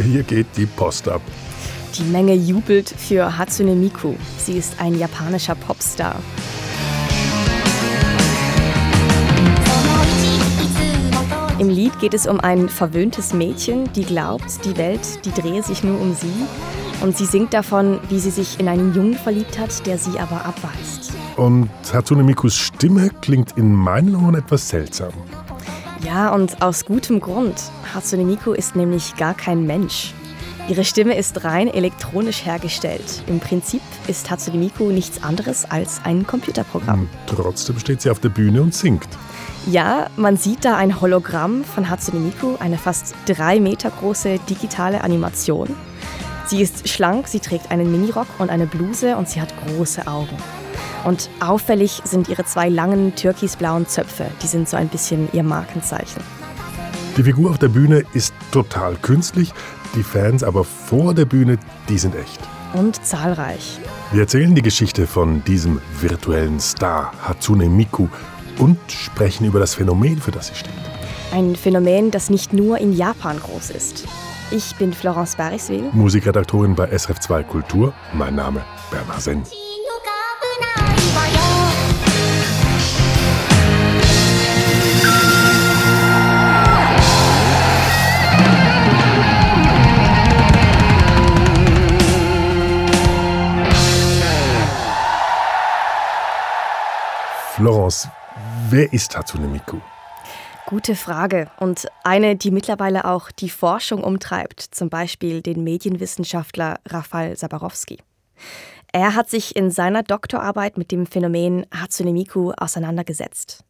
hier geht die Post ab. Die Menge jubelt für Hatsune Miku. Sie ist ein japanischer Popstar. Im Lied geht es um ein verwöhntes Mädchen, die glaubt, die Welt, die drehe sich nur um sie. Und sie singt davon, wie sie sich in einen Jungen verliebt hat, der sie aber abweist. Und Hatsune Mikus Stimme klingt in meinen Ohren etwas seltsam. Ja, und aus gutem Grund. Hatsune Miku ist nämlich gar kein Mensch. Ihre Stimme ist rein elektronisch hergestellt. Im Prinzip ist Hatsune Miku nichts anderes als ein Computerprogramm. Und trotzdem steht sie auf der Bühne und singt. Ja, man sieht da ein Hologramm von Hatsune Miku, eine fast drei Meter große digitale Animation. Sie ist schlank, sie trägt einen Minirock und eine Bluse und sie hat große Augen. Und auffällig sind ihre zwei langen türkisblauen Zöpfe, die sind so ein bisschen ihr Markenzeichen. Die Figur auf der Bühne ist total künstlich, die Fans aber vor der Bühne, die sind echt. Und zahlreich. Wir erzählen die Geschichte von diesem virtuellen Star, Hatsune Miku, und sprechen über das Phänomen, für das sie steht. Ein Phänomen, das nicht nur in Japan groß ist. Ich bin Florence Bariswil, Musikredaktorin bei SRF2 Kultur. Mein Name Bernhard Senn. Florence, wer ist Hatsune Miku? Gute Frage und eine, die mittlerweile auch die Forschung umtreibt, zum Beispiel den Medienwissenschaftler Rafal Sabarowski. Er hat sich in seiner Doktorarbeit mit dem Phänomen Hatsune Miku auseinandergesetzt.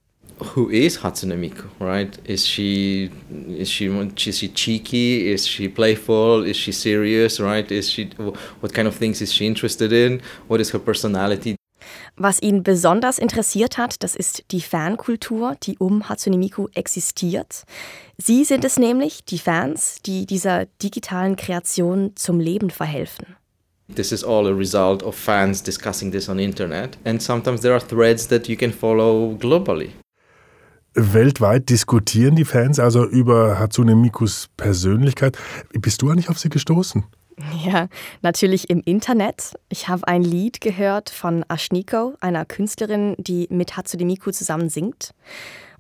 Who is Hatsune Miku, right? Is she is she is she cheeky? Is she playful? Is she serious, right? Is she what kind of things is she interested in? What is her personality? Was ihn besonders interessiert hat, das ist die Fankultur, die um Hatsune Miku existiert. Sie sind es nämlich, die Fans, die dieser digitalen Kreation zum Leben verhelfen. This is all a result of fans discussing this on internet and sometimes there are threads that you can follow globally. Weltweit diskutieren die Fans also über Hatsune Mikus Persönlichkeit. Bist du eigentlich auf sie gestoßen? Ja, natürlich im Internet. Ich habe ein Lied gehört von Ashniko, einer Künstlerin, die mit Hatsune Miku zusammen singt.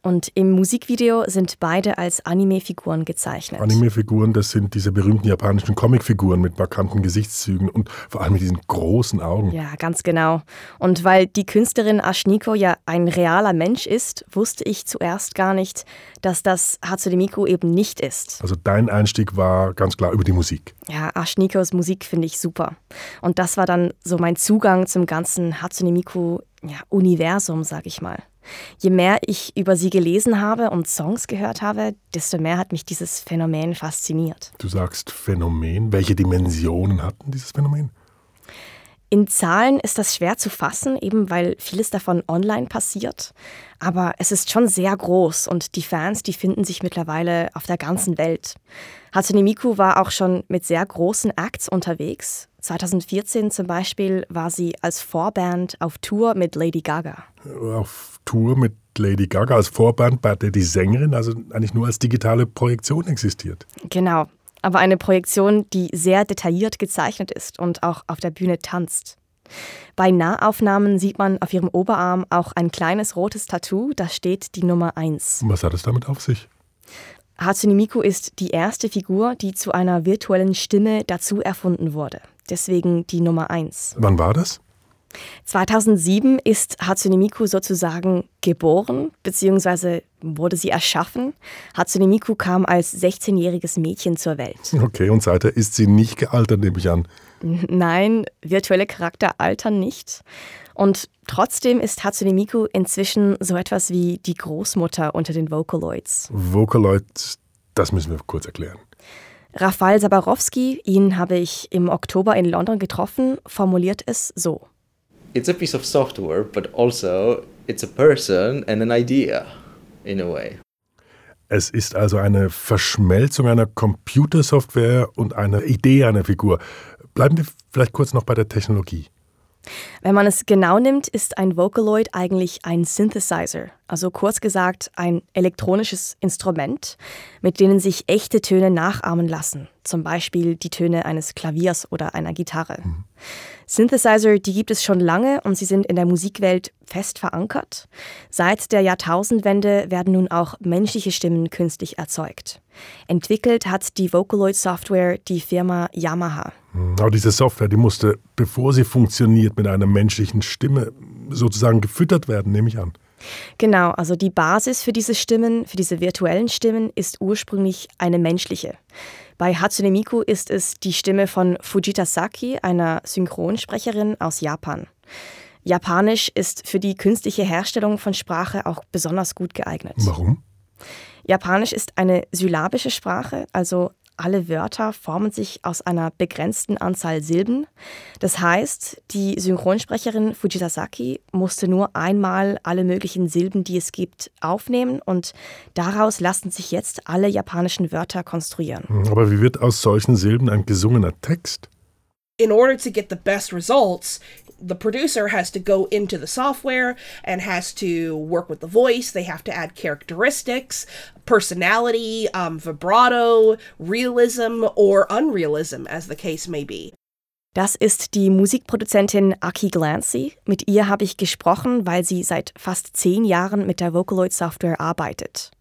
Und im Musikvideo sind beide als Anime-Figuren gezeichnet. Anime-Figuren, das sind diese berühmten japanischen Comic-Figuren mit markanten Gesichtszügen und vor allem mit diesen großen Augen. Ja, ganz genau. Und weil die Künstlerin Ashniko ja ein realer Mensch ist, wusste ich zuerst gar nicht, dass das Hatsune Miku eben nicht ist. Also dein Einstieg war ganz klar über die Musik. Ja, Ashnikos Musik finde ich super. Und das war dann so mein Zugang zum ganzen Hatsune Miku ja, Universum, sag ich mal. Je mehr ich über sie gelesen habe und Songs gehört habe, desto mehr hat mich dieses Phänomen fasziniert. Du sagst Phänomen. Welche Dimensionen hatten dieses Phänomen? In Zahlen ist das schwer zu fassen, eben weil vieles davon online passiert. Aber es ist schon sehr groß und die Fans, die finden sich mittlerweile auf der ganzen Welt. Hatsune Miku war auch schon mit sehr großen Acts unterwegs. 2014 zum Beispiel war sie als Vorband auf Tour mit Lady Gaga. Auf Tour mit Lady Gaga als Vorband, bei der die Sängerin also eigentlich nur als digitale Projektion existiert. Genau, aber eine Projektion, die sehr detailliert gezeichnet ist und auch auf der Bühne tanzt. Bei Nahaufnahmen sieht man auf ihrem Oberarm auch ein kleines rotes Tattoo, da steht die Nummer 1. Was hat es damit auf sich? Hatsune Miku ist die erste Figur, die zu einer virtuellen Stimme dazu erfunden wurde. Deswegen die Nummer 1. Wann war das? 2007 ist Hatsune Miku sozusagen geboren, beziehungsweise wurde sie erschaffen. Hatsune Miku kam als 16-jähriges Mädchen zur Welt. Okay, und seither ist sie nicht gealtert, nehme ich an. Nein, virtuelle Charakter altern nicht. Und trotzdem ist Hatsune Miku inzwischen so etwas wie die Großmutter unter den Vocaloids. Vocaloids, das müssen wir kurz erklären. Rafal Sabarowski, ihn habe ich im Oktober in London getroffen, formuliert es so. It's a piece of software, but also it's a person and an idea in a way. Es ist also eine Verschmelzung einer Computersoftware und einer Idee einer Figur. Bleiben wir vielleicht kurz noch bei der Technologie. Wenn man es genau nimmt, ist ein Vocaloid eigentlich ein Synthesizer, also kurz gesagt ein elektronisches Instrument, mit denen sich echte Töne nachahmen lassen, zum Beispiel die Töne eines Klaviers oder einer Gitarre. Mhm. Synthesizer, die gibt es schon lange und sie sind in der Musikwelt fest verankert. Seit der Jahrtausendwende werden nun auch menschliche Stimmen künstlich erzeugt. Entwickelt hat die Vocaloid-Software die Firma Yamaha. Aber diese Software, die musste, bevor sie funktioniert, mit einer menschlichen Stimme sozusagen gefüttert werden, nehme ich an. Genau, also die Basis für diese Stimmen, für diese virtuellen Stimmen, ist ursprünglich eine menschliche. Bei Hatsune Miku ist es die Stimme von Fujita Saki, einer Synchronsprecherin aus Japan. Japanisch ist für die künstliche Herstellung von Sprache auch besonders gut geeignet. Warum? Japanisch ist eine syllabische Sprache, also alle Wörter formen sich aus einer begrenzten Anzahl Silben. Das heißt, die Synchronsprecherin Fujita Saki musste nur einmal alle möglichen Silben, die es gibt, aufnehmen und daraus lassen sich jetzt alle japanischen Wörter konstruieren. Aber wie wird aus solchen Silben ein gesungener Text? In order to get the best results, the producer has to go into the software and has to work with the voice. They have to add characteristics, personality, um, vibrato, realism, or unrealism, as the case may be. Das ist die Musikproduzentin Aki Glancy. Mit ihr habe ich gesprochen, weil sie seit fast zehn Jahren mit der Vocaloid Software arbeitet.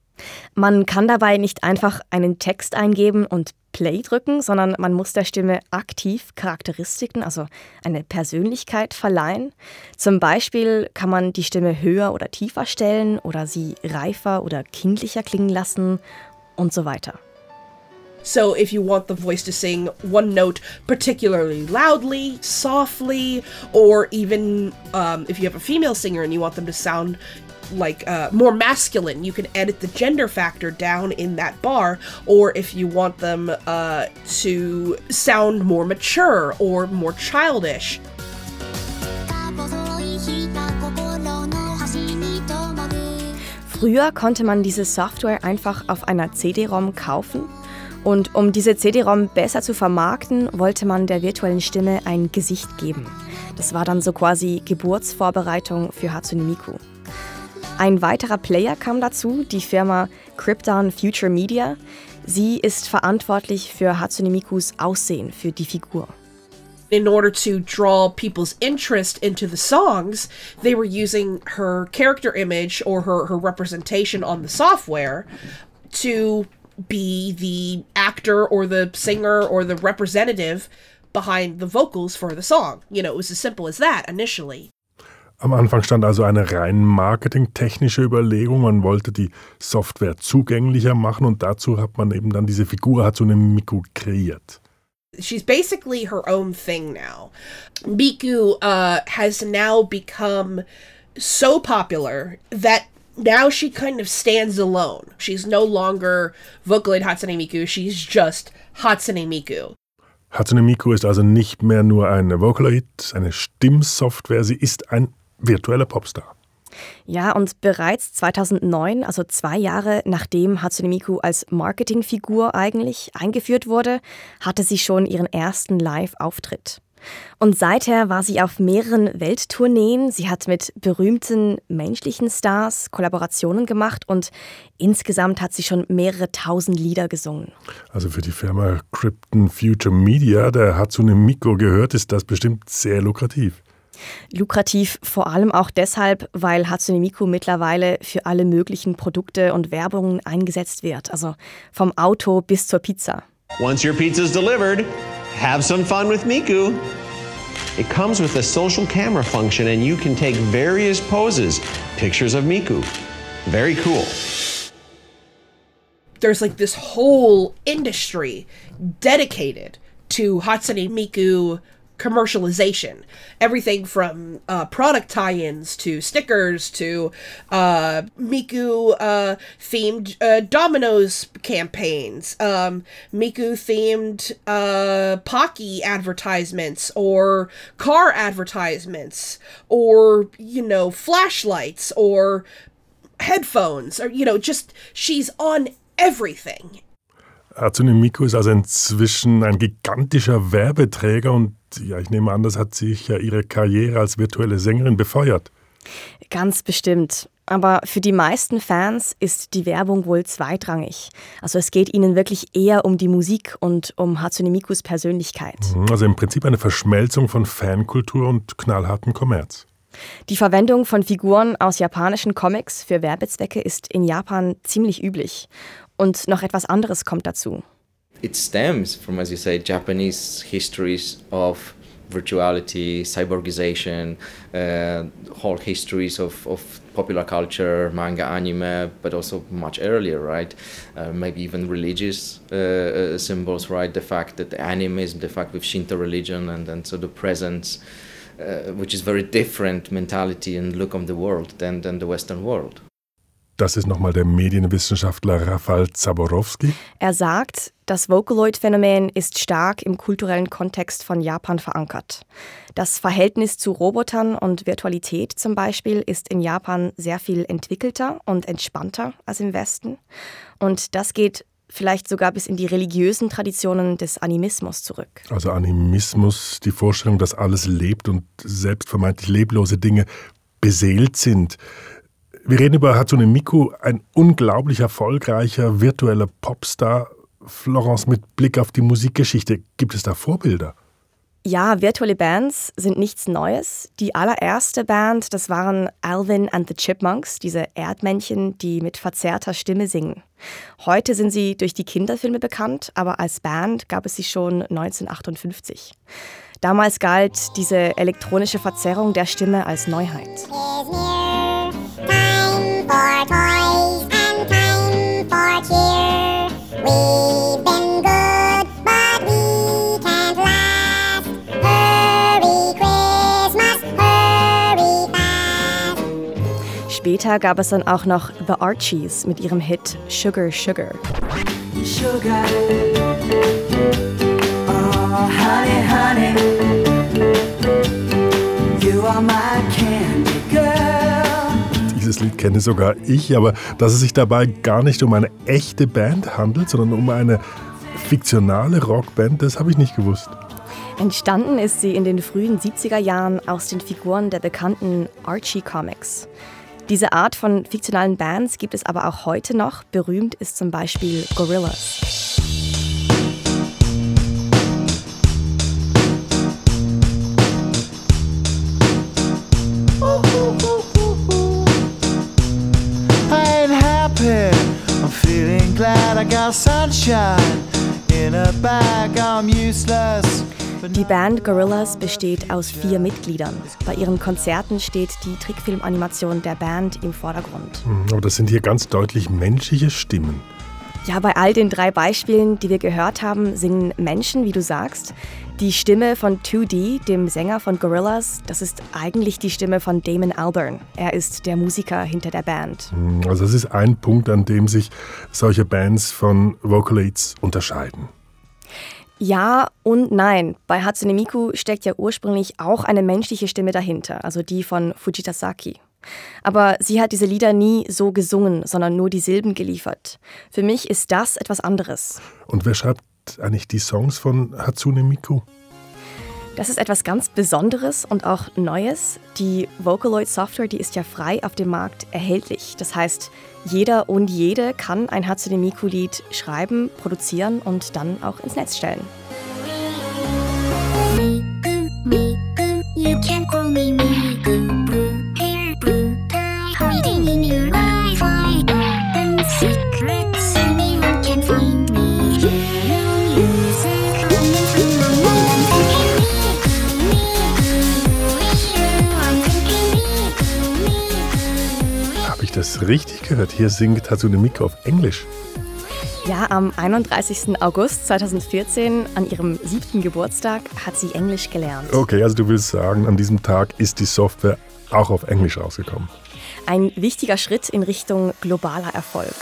Man kann dabei nicht einfach einen Text eingeben und Play drücken, sondern man muss der Stimme aktiv Charakteristiken, also eine Persönlichkeit verleihen. Zum Beispiel kann man die Stimme höher oder tiefer stellen oder sie reifer oder kindlicher klingen lassen und so weiter. So, if you want the voice to sing one note particularly loudly, softly, or even um, if you have a female singer and you want them to sound like uh, more masculine, you can edit the gender factor down in that bar. Or if you want them uh, to sound more mature or more childish. Früher konnte man diese Software einfach auf einer CD-ROM kaufen. Und um diese CD-ROM besser zu vermarkten, wollte man der virtuellen Stimme ein Gesicht geben. Das war dann so quasi Geburtsvorbereitung für Hatsune Miku. Ein weiterer Player kam dazu, die Firma Krypton Future Media. Sie ist verantwortlich für Hatsune Mikus Aussehen, für die Figur. in order to draw people's interest into the songs, they were using her character image or her, her representation on the software to be the actor or the singer or the representative behind the vocals for the song. You know, it was as simple as that initially. Am Anfang stand also eine rein marketingtechnische Überlegung. Man wollte die Software zugänglicher machen und dazu hat man eben dann diese Figur Hatsune Miku kreiert. She's basically her own thing now. Miku uh, has now become so popular that now she kind of stands alone. She's no longer Vocaloid Hatsune Miku, she's just Hatsune Miku. Hatsune Miku ist also nicht mehr nur eine Vocaloid, eine Stimmsoftware, sie ist ein virtueller Popstar. Ja, und bereits 2009, also zwei Jahre nachdem Hatsune Miku als Marketingfigur eigentlich eingeführt wurde, hatte sie schon ihren ersten Live-Auftritt. Und seither war sie auf mehreren Welttourneen. Sie hat mit berühmten menschlichen Stars Kollaborationen gemacht und insgesamt hat sie schon mehrere tausend Lieder gesungen. Also für die Firma Krypton Future Media, der Hatsune Miku gehört, ist das bestimmt sehr lukrativ. Lukrativ vor allem auch deshalb, weil Hatsune Miku mittlerweile für alle möglichen Produkte und Werbungen eingesetzt wird. Also vom Auto bis zur Pizza. Once your pizza's delivered, have some fun with Miku. It comes with a social camera function and you can take various poses, pictures of Miku. Very cool. There's like this whole industry dedicated to Hatsune Miku commercialization. Everything from uh, product tie-ins to stickers to uh, Miku uh, themed uh, Domino's campaigns, um, Miku themed uh, Pocky advertisements or car advertisements or you know flashlights or headphones or you know just she's on everything Hatsune Miku ist also inzwischen ein gigantischer Werbeträger und ja, ich nehme an, das hat sich ja ihre Karriere als virtuelle Sängerin befeuert. Ganz bestimmt. Aber für die meisten Fans ist die Werbung wohl zweitrangig. Also es geht ihnen wirklich eher um die Musik und um Hatsune Mikus Persönlichkeit. Mhm, also im Prinzip eine Verschmelzung von Fankultur und knallhartem Kommerz. Die Verwendung von Figuren aus japanischen Comics für Werbezwecke ist in Japan ziemlich üblich. Und noch etwas anderes kommt dazu. It stems from, as you say, Japanese histories of virtuality, cyborgization, uh, whole histories of, of popular culture, manga, anime, but also much earlier, right? Uh, maybe even religious uh, uh, symbols, right? The fact that the animism, the fact with Shinto religion, and then so the presence, uh, which is very different mentality and look of the world than, than the Western world. Das ist nochmal der Medienwissenschaftler Rafal Zaborowski. Er sagt, das Vocaloid-Phänomen ist stark im kulturellen Kontext von Japan verankert. Das Verhältnis zu Robotern und Virtualität zum Beispiel ist in Japan sehr viel entwickelter und entspannter als im Westen. Und das geht vielleicht sogar bis in die religiösen Traditionen des Animismus zurück. Also Animismus, die Vorstellung, dass alles lebt und selbst vermeintlich leblose Dinge beseelt sind. Wir reden über Hatsune Miku, ein unglaublich erfolgreicher virtueller Popstar. Florence, mit Blick auf die Musikgeschichte, gibt es da Vorbilder? Ja, virtuelle Bands sind nichts Neues. Die allererste Band, das waren Alvin and the Chipmunks, diese Erdmännchen, die mit verzerrter Stimme singen. Heute sind sie durch die Kinderfilme bekannt, aber als Band gab es sie schon 1958. Damals galt diese elektronische Verzerrung der Stimme als Neuheit Später gab es dann auch noch The Archies mit ihrem Hit Sugar Sugar. Sugar. Oh, honey, honey. You are my girl. Dieses Lied kenne sogar ich, aber dass es sich dabei gar nicht um eine echte Band handelt, sondern um eine fiktionale Rockband, das habe ich nicht gewusst. Entstanden ist sie in den frühen 70er Jahren aus den Figuren der bekannten Archie Comics. Diese Art von fiktionalen Bands gibt es aber auch heute noch. Berühmt ist zum Beispiel Gorillaz. I got sunshine in a bag. I'm useless. Die Band Gorillaz besteht aus vier Mitgliedern. Bei ihren Konzerten steht die Trickfilmanimation der Band im Vordergrund. Hm, aber das sind hier ganz deutlich menschliche Stimmen. Ja, bei all den drei Beispielen, die wir gehört haben, singen Menschen, wie du sagst. Die Stimme von 2D, dem Sänger von Gorillaz, das ist eigentlich die Stimme von Damon Albarn. Er ist der Musiker hinter der Band. Hm, also das ist ein Punkt, an dem sich solche Bands von Vocalates unterscheiden. Ja und nein. Bei Hatsune Miku steckt ja ursprünglich auch eine menschliche Stimme dahinter, also die von Fujita Saki. Aber sie hat diese Lieder nie so gesungen, sondern nur die Silben geliefert. Für mich ist das etwas anderes. Und wer schreibt eigentlich die Songs von Hatsune Miku? Das ist etwas ganz Besonderes und auch Neues. Die Vocaloid Software, die ist ja frei auf dem Markt erhältlich. Das heißt, jeder und jede kann ein Hatsune Miku Lied schreiben, produzieren und dann auch ins Netz stellen. Miku, Miku, you can call me Miku. Das richtig gehört? Hier singt Hatsune Miku auf Englisch. Ja, am 31. August 2014, an ihrem siebten Geburtstag, hat sie Englisch gelernt. Okay, also du willst sagen, an diesem Tag ist die Software auch auf Englisch rausgekommen. Ein wichtiger Schritt in Richtung globaler Erfolg.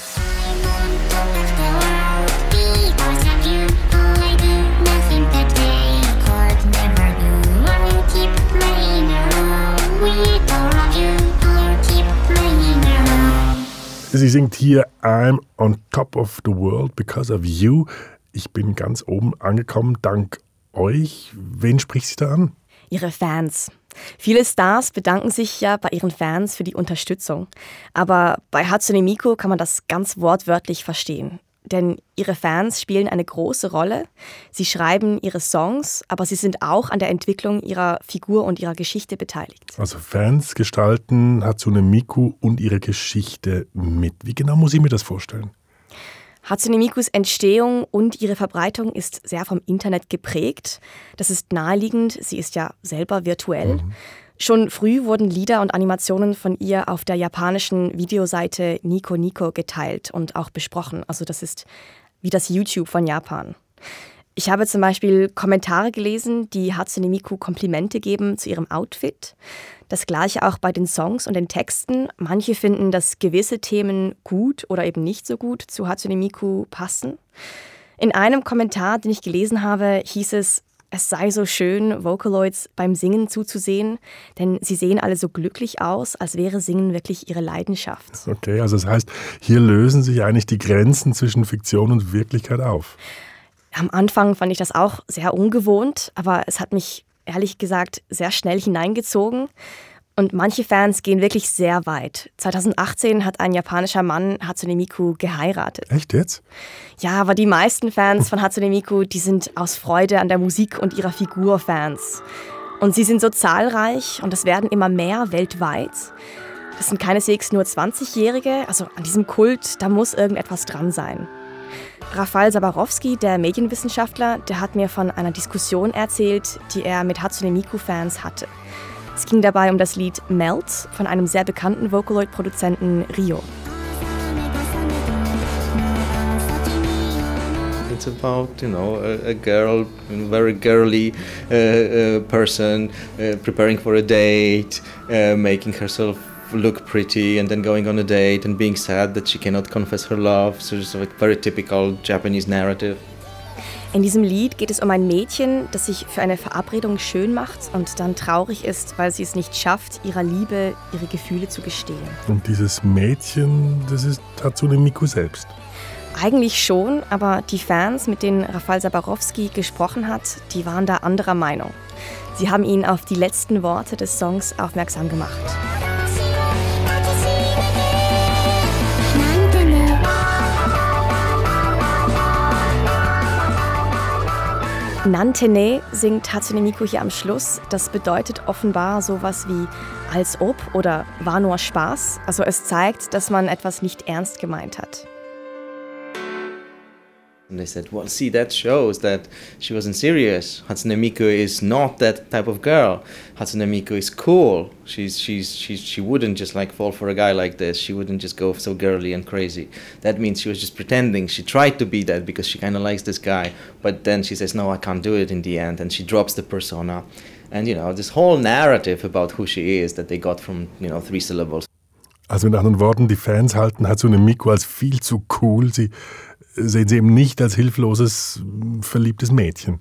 Sie singt hier I'm on top of the world because of you. Ich bin ganz oben angekommen dank euch. Wen spricht sie da an? Ihre Fans. Viele Stars bedanken sich ja bei ihren Fans für die Unterstützung. Aber bei Hatsune Miku kann man das ganz wortwörtlich verstehen. Denn ihre Fans spielen eine große Rolle. Sie schreiben ihre Songs, aber sie sind auch an der Entwicklung ihrer Figur und ihrer Geschichte beteiligt. Also Fans gestalten Hatsune Miku und ihre Geschichte mit. Wie genau muss ich mir das vorstellen? Hatsune Mikus Entstehung und ihre Verbreitung ist sehr vom Internet geprägt. Das ist naheliegend, sie ist ja selber virtuell. Mhm. Schon früh wurden Lieder und Animationen von ihr auf der japanischen Videoseite Nico Nico geteilt und auch besprochen. Also das ist wie das YouTube von Japan. Ich habe zum Beispiel Kommentare gelesen, die Hatsune Miku Komplimente geben zu ihrem Outfit. Das gleiche auch bei den Songs und den Texten. Manche finden, dass gewisse Themen gut oder eben nicht so gut zu Hatsune Miku passen. In einem Kommentar, den ich gelesen habe, hieß es, es sei so schön, Vocaloids beim Singen zuzusehen, denn sie sehen alle so glücklich aus, als wäre Singen wirklich ihre Leidenschaft. Okay, also das heißt, hier lösen sich eigentlich die Grenzen zwischen Fiktion und Wirklichkeit auf. Am Anfang fand ich das auch sehr ungewohnt, aber es hat mich ehrlich gesagt sehr schnell hineingezogen. Und manche Fans gehen wirklich sehr weit. 2018 hat ein japanischer Mann Hatsune Miku geheiratet. Echt jetzt? Ja, aber die meisten Fans von Hatsune Miku, die sind aus Freude an der Musik und ihrer Figur Fans. Und sie sind so zahlreich und es werden immer mehr weltweit. Das sind keineswegs nur 20-Jährige, also an diesem Kult, da muss irgendetwas dran sein. Rafal Sabarowski, der Medienwissenschaftler, der hat mir von einer Diskussion erzählt, die er mit Hatsune Miku-Fans hatte. Es ging dabei um das Lied Melt von einem sehr bekannten Vocaloid-Produzenten Rio. It's about you know a, a girl, a very girly uh, uh, person uh, preparing for a date, uh, making herself look pretty and then going on a date and being sad that she cannot confess her love. So it's a very typical Japanese narrative. In diesem Lied geht es um ein Mädchen, das sich für eine Verabredung schön macht und dann traurig ist, weil sie es nicht schafft, ihrer Liebe ihre Gefühle zu gestehen. Und dieses Mädchen, das ist Tatsune Miku selbst. Eigentlich schon, aber die Fans, mit denen Rafal Sabarowski gesprochen hat, die waren da anderer Meinung. Sie haben ihn auf die letzten Worte des Songs aufmerksam gemacht. Nantene singt Hatsune Miku hier am Schluss. Das bedeutet offenbar sowas wie als ob oder war nur Spaß. Also es zeigt, dass man etwas nicht ernst gemeint hat. And they said, well, see, that shows that she wasn't serious. Hatsune Miku is not that type of girl. Hatsune Miku is cool. She's, she's, she's, she wouldn't just like fall for a guy like this. She wouldn't just go so girly and crazy. That means she was just pretending. She tried to be that because she kind of likes this guy. But then she says, no, I can't do it in the end. And she drops the persona. And, you know, this whole narrative about who she is that they got from, you know, three syllables. Also mit anderen Worten, die Fans halten Hatsune Miku als viel zu cool. Sie sehen sie eben nicht als hilfloses, verliebtes Mädchen.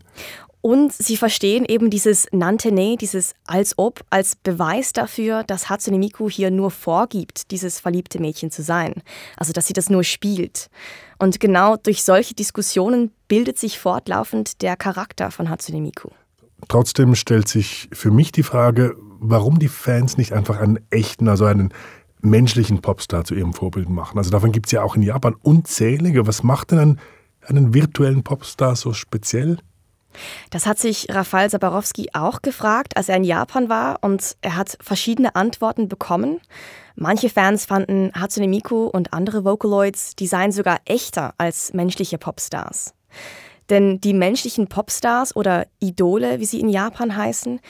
Und sie verstehen eben dieses Nantene, dieses als ob, als Beweis dafür, dass Hatsune Miku hier nur vorgibt, dieses verliebte Mädchen zu sein. Also, dass sie das nur spielt. Und genau durch solche Diskussionen bildet sich fortlaufend der Charakter von Hatsune Miku. Trotzdem stellt sich für mich die Frage, warum die Fans nicht einfach einen echten, also einen menschlichen Popstar zu ihrem Vorbild machen. Also davon gibt es ja auch in Japan unzählige. Was macht denn einen, einen virtuellen Popstar so speziell? Das hat sich Rafal Sabarowski auch gefragt, als er in Japan war und er hat verschiedene Antworten bekommen. Manche Fans fanden Hatsune Miku und andere Vocaloids, die seien sogar echter als menschliche Popstars. Denn die menschlichen Popstars oder Idole, wie sie in Japan heißen,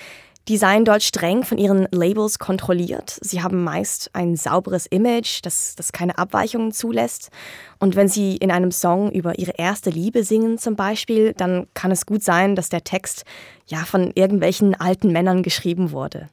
die seien dort streng von ihren Labels kontrolliert. Sie haben meist ein sauberes Image, das, das keine Abweichungen zulässt. Und wenn sie in einem Song über ihre erste Liebe singen zum Beispiel, dann kann es gut sein, dass der Text ja von irgendwelchen alten Männern geschrieben wurde.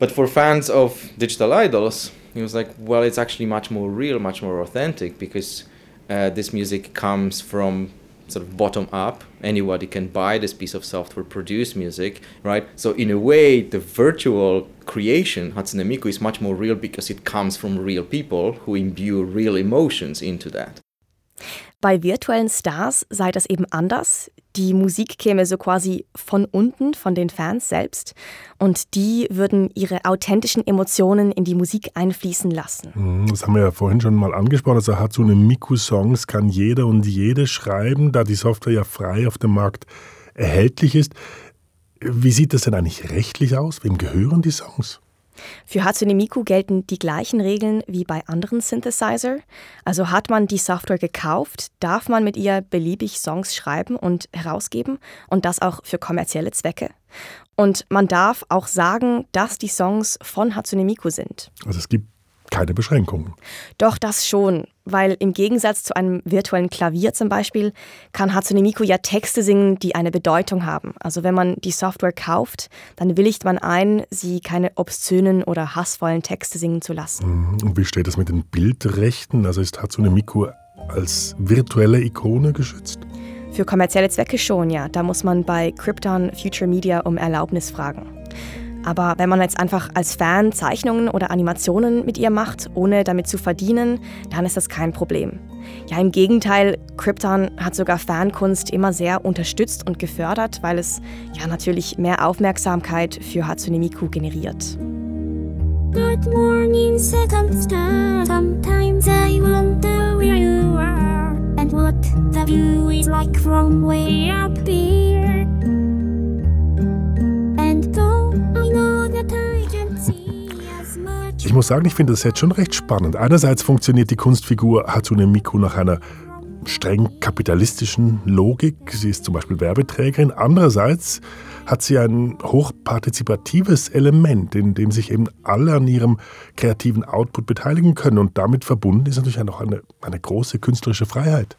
But for fans of digital idols, he was like, well, it's actually much more real, much more authentic because uh, this music comes from sort of bottom up. Anybody can buy this piece of software, produce music, right? So in a way, the virtual creation Hatsune Miku is much more real because it comes from real people who imbue real emotions into that. Bei virtuellen Stars sei das eben anders. Die Musik käme so quasi von unten, von den Fans selbst. Und die würden ihre authentischen Emotionen in die Musik einfließen lassen. Mhm, das haben wir ja vorhin schon mal angesprochen. Also Hatsune Miku-Songs kann jeder und jede schreiben, da die Software ja frei auf dem Markt erhältlich ist. Wie sieht das denn eigentlich rechtlich aus? Wem gehören die Songs? Für Hatsune Miku gelten die gleichen Regeln wie bei anderen Synthesizer. Also hat man die Software gekauft, darf man mit ihr beliebig Songs schreiben und herausgeben und das auch für kommerzielle Zwecke. Und man darf auch sagen, dass die Songs von Hatsune Miku sind. Also es gibt keine Beschränkungen. Doch das schon, weil im Gegensatz zu einem virtuellen Klavier zum Beispiel kann Hatsune Miku ja Texte singen, die eine Bedeutung haben. Also wenn man die Software kauft, dann willigt man ein, sie keine obszönen oder hassvollen Texte singen zu lassen. Mhm. Und wie steht das mit den Bildrechten? Also ist Hatsune Miku als virtuelle Ikone geschützt? Für kommerzielle Zwecke schon, ja. Da muss man bei Krypton Future Media um Erlaubnis fragen. Aber wenn man jetzt einfach als Fan Zeichnungen oder Animationen mit ihr macht, ohne damit zu verdienen, dann ist das kein Problem. Ja, im Gegenteil, Krypton hat sogar Fankunst immer sehr unterstützt und gefördert, weil es ja natürlich mehr Aufmerksamkeit für Hatsune Miku generiert. Good morning, second star. Sometimes I wonder where you are and what the view is like from way up here. Ich muss sagen, ich finde das jetzt schon recht spannend. Einerseits funktioniert die Kunstfigur Hatsune Miku nach einer streng kapitalistischen Logik. Sie ist zum Beispiel Werbeträgerin. Andererseits hat sie ein hochpartizipatives Element, in dem sich eben alle an ihrem kreativen Output beteiligen können. Und damit verbunden ist natürlich auch eine, eine große künstlerische Freiheit.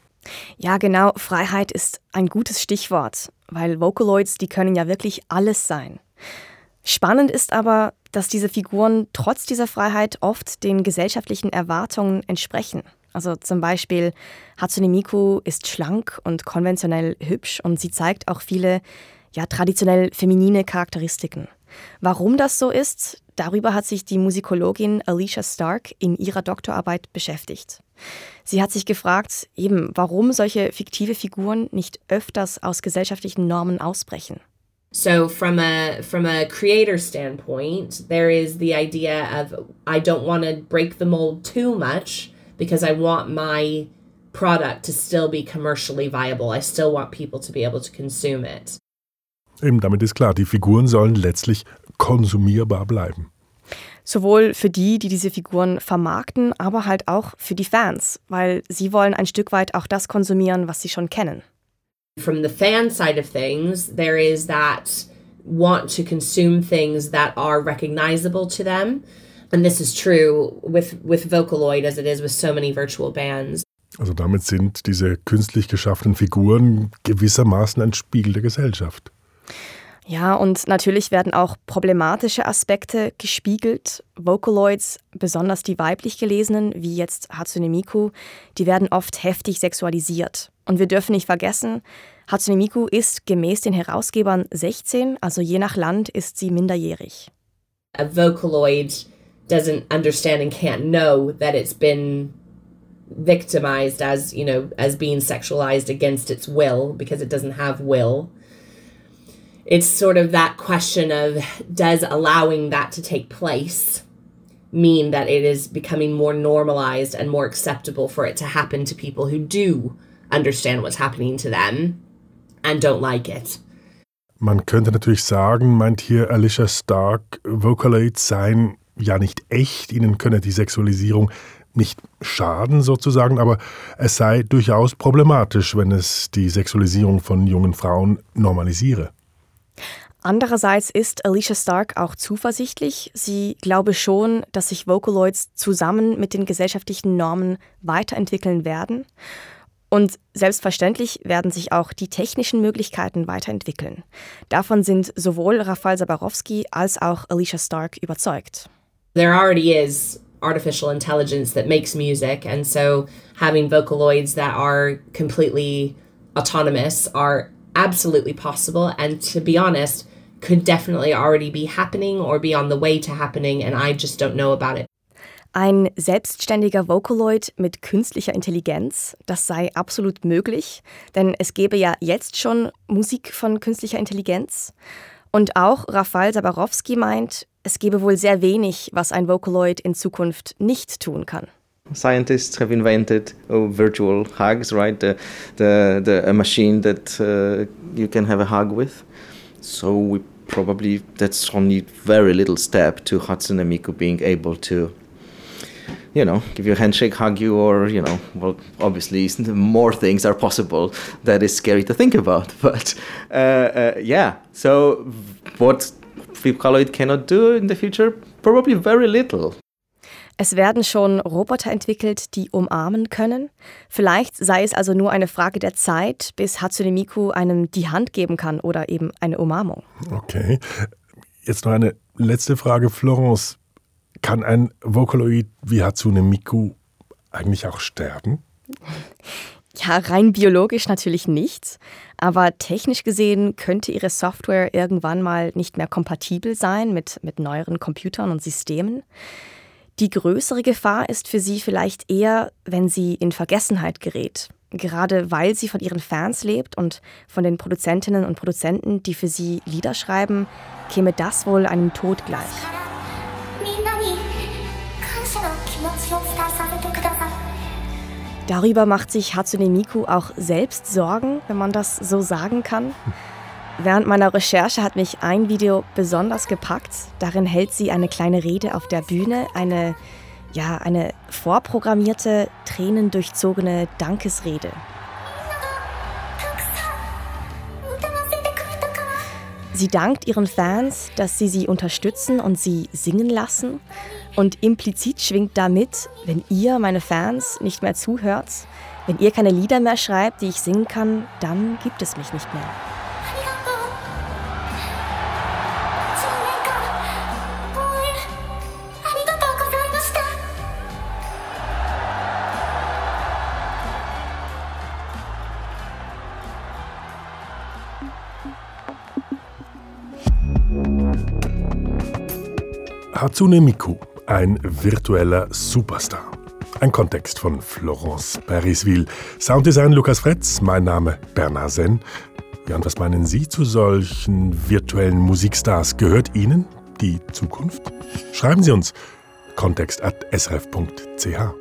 Ja, genau. Freiheit ist ein gutes Stichwort, weil Vocaloids, die können ja wirklich alles sein. Spannend ist aber, dass diese Figuren trotz dieser Freiheit oft den gesellschaftlichen Erwartungen entsprechen. Also zum Beispiel Hatsune Miku ist schlank und konventionell hübsch und sie zeigt auch viele ja, traditionell feminine Charakteristiken. Warum das so ist, darüber hat sich die Musikologin Alicia Stark in ihrer Doktorarbeit beschäftigt. Sie hat sich gefragt, eben, warum solche fiktive Figuren nicht öfters aus gesellschaftlichen Normen ausbrechen. So from a from a creator standpoint, there is the idea of I don't want to break the mold too much because I want my product to still be commercially viable. I still want people to be able to consume it. Eben damit ist klar, die Figuren sollen letztlich konsumierbar bleiben. Sowohl für die, die diese Figuren vermarkten, aber halt auch für die Fans, weil sie wollen ein Stück weit auch das konsumieren, was sie schon kennen. From the fan side of things, there is that want to consume things that are recognizable to them. And this is true with, with Vocaloid as it is with so many virtual bands. Also damit sind diese künstlich geschaffenen Figuren gewissermaßen ein Spiegel der Gesellschaft. Ja, und natürlich werden auch problematische Aspekte gespiegelt. Vocaloids, besonders die weiblich gelesenen, wie jetzt Hatsune Miku, die werden oft heftig sexualisiert. Und wir dürfen nicht vergessen, Hatsune Miku ist gemäß den Herausgebern 16, also je nach Land ist sie minderjährig. A Vocaloid doesn't understand and can't know that it's been victimized as, you know, as being sexualized against its will because it doesn't have will. It's sort of that question of does allowing that to take place mean that it is becoming more normalized and more acceptable for it to happen to people who do understand what's happening to them and don't like it. Man könnte natürlich sagen, meint hier Alicia Stark, Vocaloids seien ja nicht echt, ihnen könne die Sexualisierung nicht schaden sozusagen, aber es sei durchaus problematisch, wenn es die Sexualisierung von jungen Frauen normalisiere. Andererseits ist Alicia Stark auch zuversichtlich. Sie glaube schon, dass sich Vocaloids zusammen mit den gesellschaftlichen Normen weiterentwickeln werden. Und selbstverständlich werden sich auch die technischen Möglichkeiten weiterentwickeln. Davon sind sowohl Rafael Zabarowski als auch Alicia Stark überzeugt. There already is artificial intelligence that makes music, and so having Vocaloids that are completely autonomous are absolutely possible and to be honest could definitely already be happening or be on the way to happening and I just don't know about it. Ein selbstständiger Vocaloid mit künstlicher Intelligenz, das sei absolut möglich, denn es gäbe ja jetzt schon Musik von künstlicher Intelligenz. Und auch Rafael Sabarowski meint, es gebe wohl sehr wenig, was ein Vocaloid in Zukunft nicht tun kann. Scientists have invented oh, virtual hugs, right? The, the, the, a machine that uh, you can have a hug with. So we probably that's only very little step to Hatsune Miku being able to you know, give you a handshake, hug you, or, you know, well, obviously more things are possible that is scary to think about. But uh, uh, yeah, so what Vocaloid cannot do in the future? Probably very little. Es werden schon Roboter entwickelt, die umarmen können. Vielleicht sei es also nur eine Frage der Zeit, bis Hatsune Miku einem die Hand geben kann oder eben eine Umarmung. Okay. Jetzt noch eine letzte Frage, Florence. Kann ein Vocaloid wie Hatsune Miku eigentlich auch sterben? Ja, rein biologisch natürlich nicht, aber technisch gesehen könnte ihre Software irgendwann mal nicht mehr kompatibel sein mit, mit neueren Computern und Systemen. Die größere Gefahr ist für sie vielleicht eher, wenn sie in Vergessenheit gerät, gerade weil sie von ihren Fans lebt und von den Produzentinnen und Produzenten, die für sie Lieder schreiben, käme das wohl einem Tod gleich. Darüber macht sich Hatsune Miku auch selbst Sorgen, wenn man das so sagen kann. Während meiner Recherche hat mich ein Video besonders gepackt. Darin hält sie eine kleine Rede auf der Bühne, eine ja, eine vorprogrammierte, tränendurchzogene Dankesrede. Sie dankt ihren Fans, dass sie sie unterstützen und sie singen lassen. Und implizit schwingt damit, wenn ihr, meine Fans, nicht mehr zuhört, wenn ihr keine Lieder mehr schreibt, die ich singen kann, dann gibt es mich nicht mehr. Hatsune Miku ein virtueller Superstar. Ein Kontext von Florence Parisville. Sounddesign Lukas Fretz, mein Name Bernard Senn. Ja, und was meinen Sie zu solchen virtuellen Musikstars? Gehört Ihnen die Zukunft? Schreiben Sie uns kontext.srf.ch.